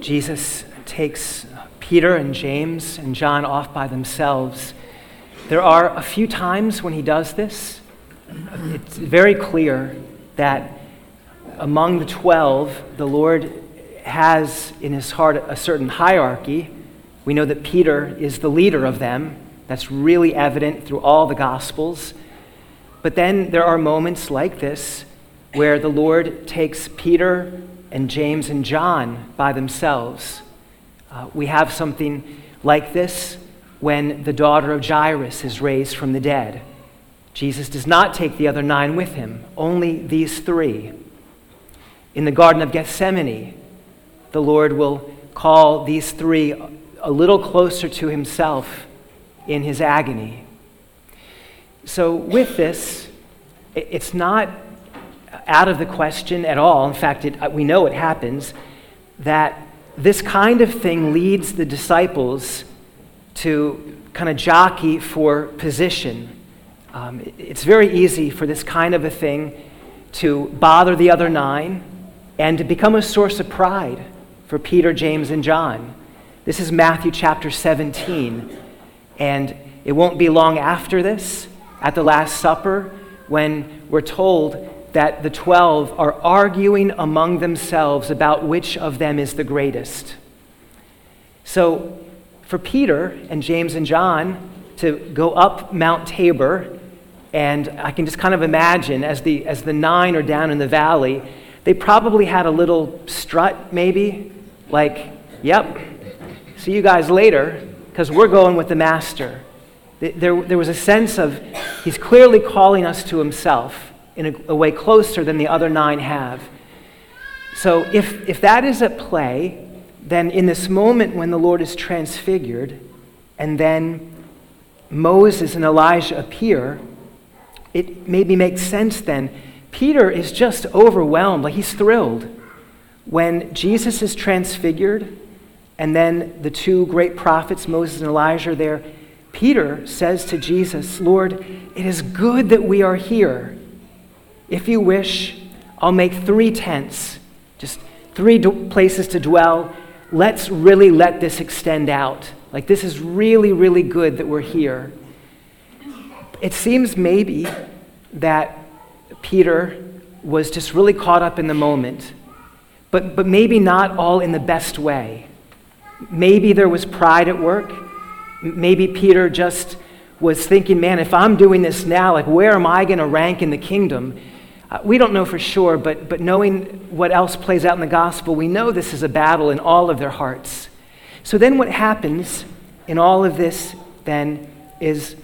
Jesus takes Peter and James and John off by themselves, there are a few times when he does this. It's very clear that among the 12, the Lord has in his heart a certain hierarchy. We know that Peter is the leader of them. That's really evident through all the Gospels. But then there are moments like this where the Lord takes Peter and James and John by themselves. Uh, we have something like this when the daughter of Jairus is raised from the dead. Jesus does not take the other nine with him, only these three. In the Garden of Gethsemane, the Lord will call these three a little closer to himself in his agony. So, with this, it's not out of the question at all. In fact, it, we know it happens that this kind of thing leads the disciples to kind of jockey for position. Um, it's very easy for this kind of a thing to bother the other nine and to become a source of pride for Peter, James, and John. This is Matthew chapter 17. And it won't be long after this, at the Last Supper, when we're told that the 12 are arguing among themselves about which of them is the greatest. So, for Peter and James and John to go up Mount Tabor, and I can just kind of imagine as the, as the nine are down in the valley, they probably had a little strut, maybe, like, yep, see you guys later, because we're going with the master. There, there was a sense of he's clearly calling us to himself in a, a way closer than the other nine have. So, if, if that is at play, then in this moment when the Lord is transfigured, and then Moses and Elijah appear, it maybe makes sense then Peter is just overwhelmed, like he's thrilled. When Jesus is transfigured, and then the two great prophets, Moses and Elijah, are there, Peter says to Jesus, Lord, it is good that we are here. If you wish, I'll make three tents, just three places to dwell. Let's really let this extend out. Like, this is really, really good that we're here. It seems maybe that Peter was just really caught up in the moment, but, but maybe not all in the best way. Maybe there was pride at work. Maybe Peter just was thinking, man, if I'm doing this now, like, where am I going to rank in the kingdom? Uh, we don't know for sure, but, but knowing what else plays out in the gospel, we know this is a battle in all of their hearts. So then, what happens in all of this then is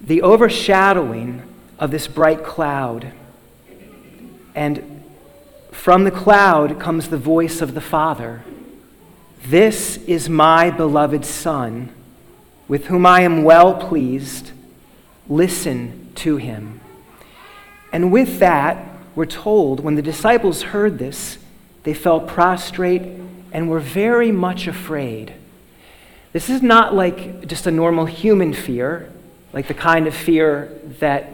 the overshadowing of this bright cloud and from the cloud comes the voice of the Father This is my beloved Son, with whom I am well pleased. Listen to him. And with that, we're told when the disciples heard this, they fell prostrate and were very much afraid. This is not like just a normal human fear, like the kind of fear that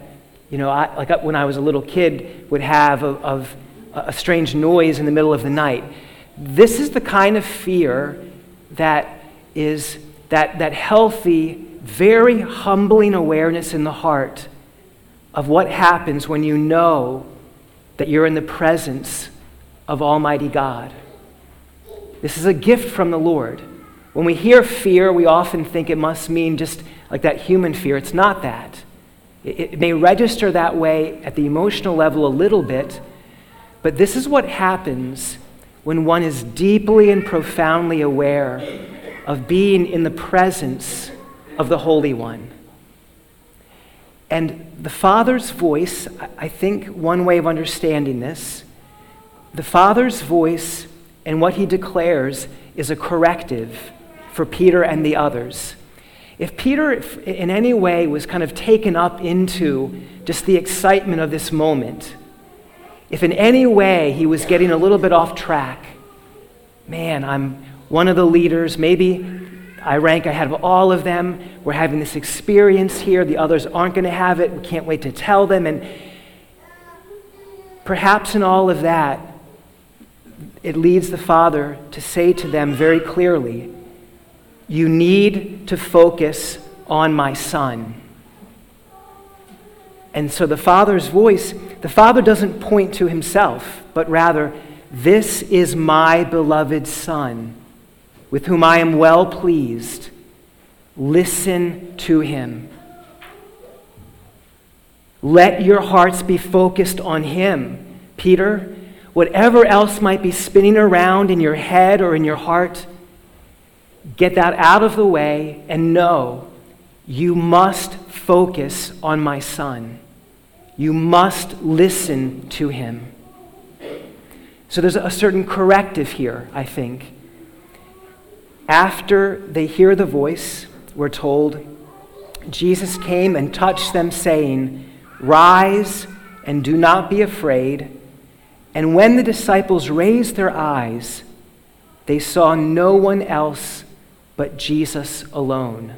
you know, I, like when I was a little kid, would have of, of a strange noise in the middle of the night. This is the kind of fear that is that, that healthy, very humbling awareness in the heart of what happens when you know that you're in the presence of Almighty God. This is a gift from the Lord. When we hear fear, we often think it must mean just like that human fear. It's not that. It may register that way at the emotional level a little bit, but this is what happens when one is deeply and profoundly aware of being in the presence of the Holy One. And the Father's voice, I think one way of understanding this, the Father's voice and what he declares is a corrective for Peter and the others. If Peter, in any way, was kind of taken up into just the excitement of this moment, if in any way he was getting a little bit off track, man, I'm one of the leaders, maybe I rank ahead of all of them. We're having this experience here. The others aren't going to have it. We can't wait to tell them. And perhaps in all of that, it leads the Father to say to them very clearly, You need to focus on my Son. And so the Father's voice, the Father doesn't point to himself, but rather, This is my beloved Son, with whom I am well pleased. Listen to him. Let your hearts be focused on him. Peter, whatever else might be spinning around in your head or in your heart, get that out of the way and know you must focus on my son. You must listen to him. So there's a certain corrective here, I think. After they hear the voice, we're told, Jesus came and touched them, saying, Rise and do not be afraid. And when the disciples raised their eyes, they saw no one else but Jesus alone.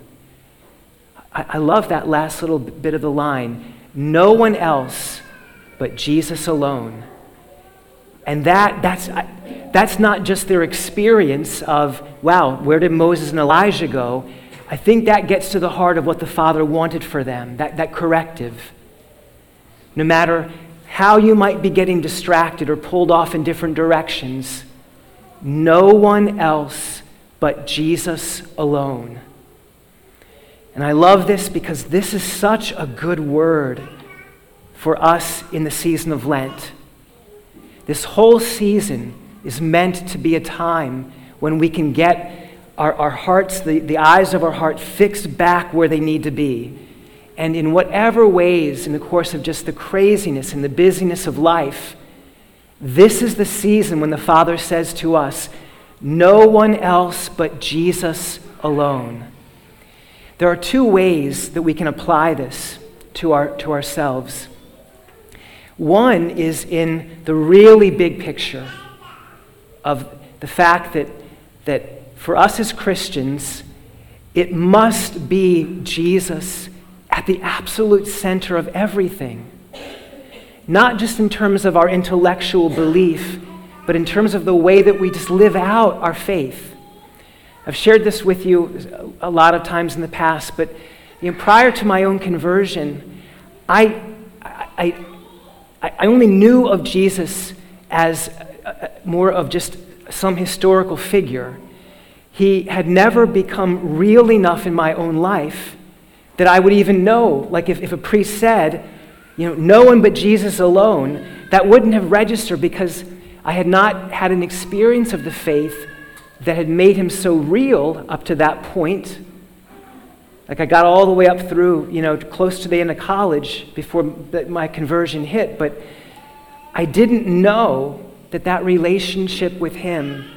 I, I love that last little bit of the line no one else but Jesus alone. And that, that's, that's not just their experience of, wow, where did Moses and Elijah go? I think that gets to the heart of what the Father wanted for them, that, that corrective. No matter how you might be getting distracted or pulled off in different directions, no one else but Jesus alone. And I love this because this is such a good word for us in the season of Lent. This whole season is meant to be a time when we can get our, our hearts, the, the eyes of our heart, fixed back where they need to be and in whatever ways, in the course of just the craziness and the busyness of life, this is the season when the Father says to us, No one else but Jesus alone. There are two ways that we can apply this to, our, to ourselves. One is in the really big picture of the fact that, that for us as Christians, it must be Jesus at the absolute center of everything. Not just in terms of our intellectual belief, but in terms of the way that we just live out our faith. I've shared this with you a lot of times in the past, but you know, prior to my own conversion, I, I, I only knew of Jesus as more of just some historical figure. He had never become real enough in my own life that I would even know. Like if, if a priest said, you know, no one but Jesus alone, that wouldn't have registered because I had not had an experience of the faith that had made him so real up to that point. Like I got all the way up through, you know, close to the end of college before my conversion hit, but I didn't know that that relationship with him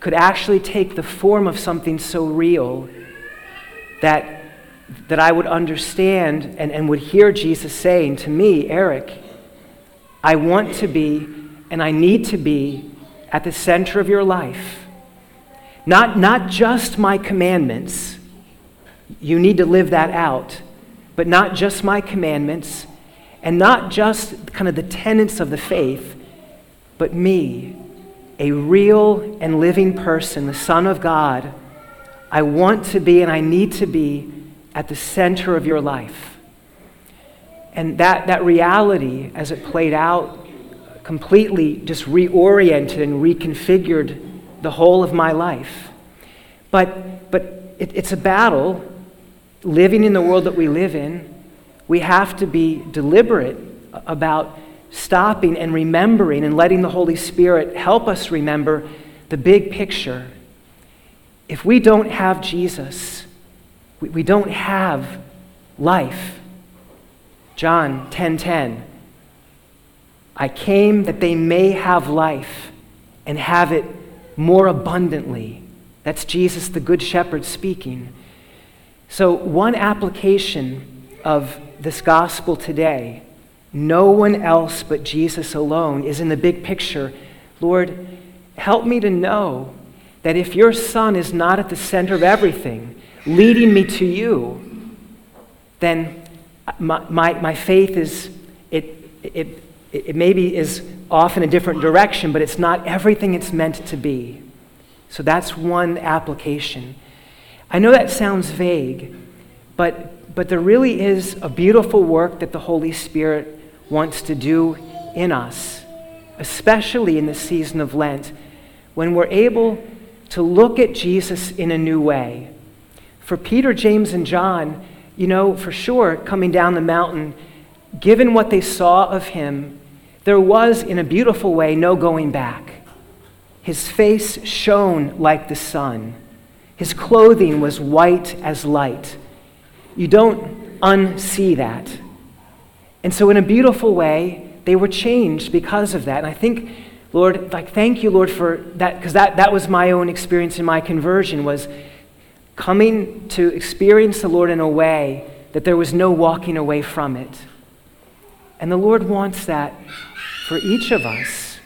could actually take the form of something so real that that I would understand and, and would hear Jesus saying to me, Eric, I want to be and I need to be at the center of your life. Not, not just my commandments, you need to live that out, but not just my commandments and not just kind of the tenets of the faith, but me, a real and living person, the Son of God. I want to be and I need to be at the center of your life. And that, that reality, as it played out, completely just reoriented and reconfigured the whole of my life. But, but it, it's a battle living in the world that we live in. We have to be deliberate about stopping and remembering and letting the Holy Spirit help us remember the big picture. If we don't have Jesus, we, we don't have life. John 10:10 10, 10, I came that they may have life and have it more abundantly. That's Jesus the good shepherd speaking. So one application of this gospel today, no one else but Jesus alone is in the big picture. Lord, help me to know that if your son is not at the center of everything, leading me to you, then my, my, my faith is, it, it, it, maybe is off in a different direction, but it's not everything it's meant to be. So that's one application. I know that sounds vague, but, but there really is a beautiful work that the Holy Spirit wants to do in us, especially in the season of Lent, when we're able to look at Jesus in a new way. For Peter, James, and John, you know, for sure, coming down the mountain, given what they saw of him, there was, in a beautiful way, no going back. His face shone like the sun. His clothing was white as light. You don't unsee that. And so, in a beautiful way, they were changed because of that. And I think, Lord, like, thank you, Lord, for that, because that, that was my own experience in my conversion, was coming to experience the Lord in a way that there was no walking away from it. And the Lord wants that for each of us.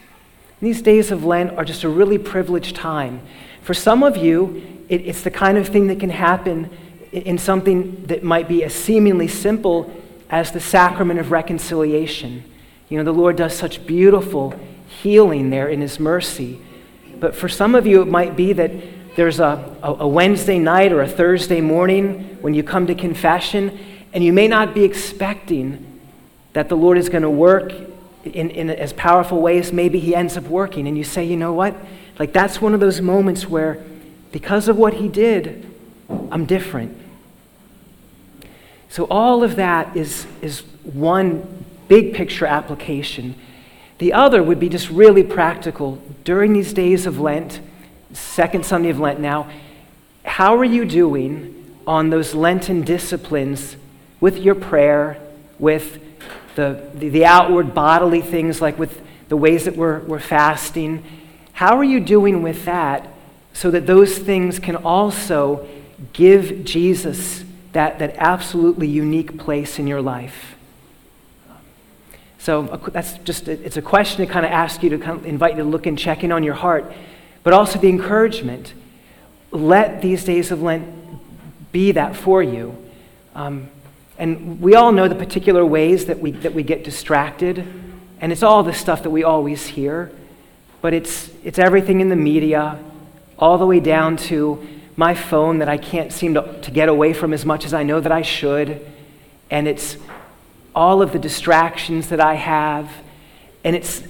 These days of Lent are just a really privileged time. For some of you, it, it's the kind of thing that can happen in something that might be a seemingly simple as the sacrament of reconciliation. You know, the Lord does such beautiful healing there in His mercy. But for some of you, it might be that there's a, a, Wednesday night or a Thursday morning when you come to confession, and you may not be expecting that the Lord is going to work in, in as powerful ways. Maybe He ends up working, and you say, you know what? Like, that's one of those moments where, because of what He did, I'm different. So, all of that is, is one big picture application. The other would be just really practical. During these days of Lent, second Sunday of Lent now, how are you doing on those Lenten disciplines with your prayer, with the, the, the, outward bodily things like with the ways that we're, we're fasting? How are you doing with that so that those things can also give Jesus that, that absolutely unique place in your life? So that's just, it's a question to kind of ask you to kind of invite you to look and check in on your heart but also the encouragement. Let these days of Lent be that for you. Um, and we all know the particular ways that we, that we get distracted, and it's all the stuff that we always hear, but it's, it's everything in the media, all the way down to my phone that I can't seem to, to get away from as much as I know that I should, and it's all of the distractions that I have, and it's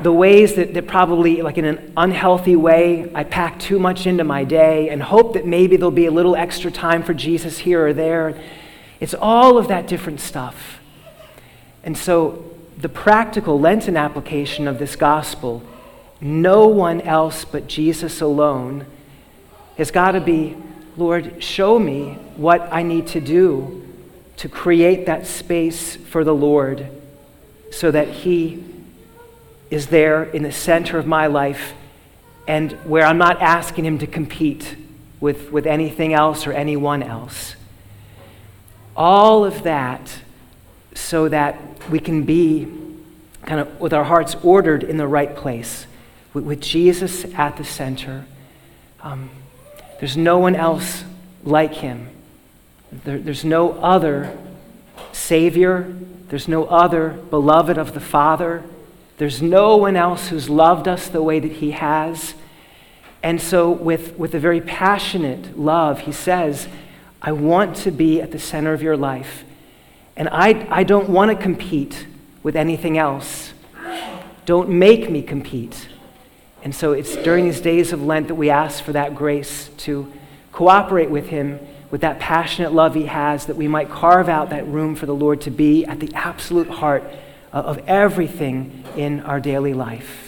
the ways that, that probably, like in an unhealthy way, I pack too much into my day and hope that maybe there'll be a little extra time for Jesus here or there. It's all of that different stuff. And so, the practical Lenten application of this gospel, no one else but Jesus alone, has got to be Lord, show me what I need to do to create that space for the Lord so that He is there in the center of my life and where I'm not asking him to compete with, with anything else or anyone else. All of that so that we can be kind of with our hearts ordered in the right place, with, with Jesus at the center. Um, there's no one else like him. There, there's no other Savior. There's no other beloved of the Father. There's no one else who's loved us the way that he has. And so, with, with a very passionate love, he says, I want to be at the center of your life. And I, I don't want to compete with anything else. Don't make me compete. And so, it's during these days of Lent that we ask for that grace to cooperate with him with that passionate love he has, that we might carve out that room for the Lord to be at the absolute heart uh, of everything in our daily life.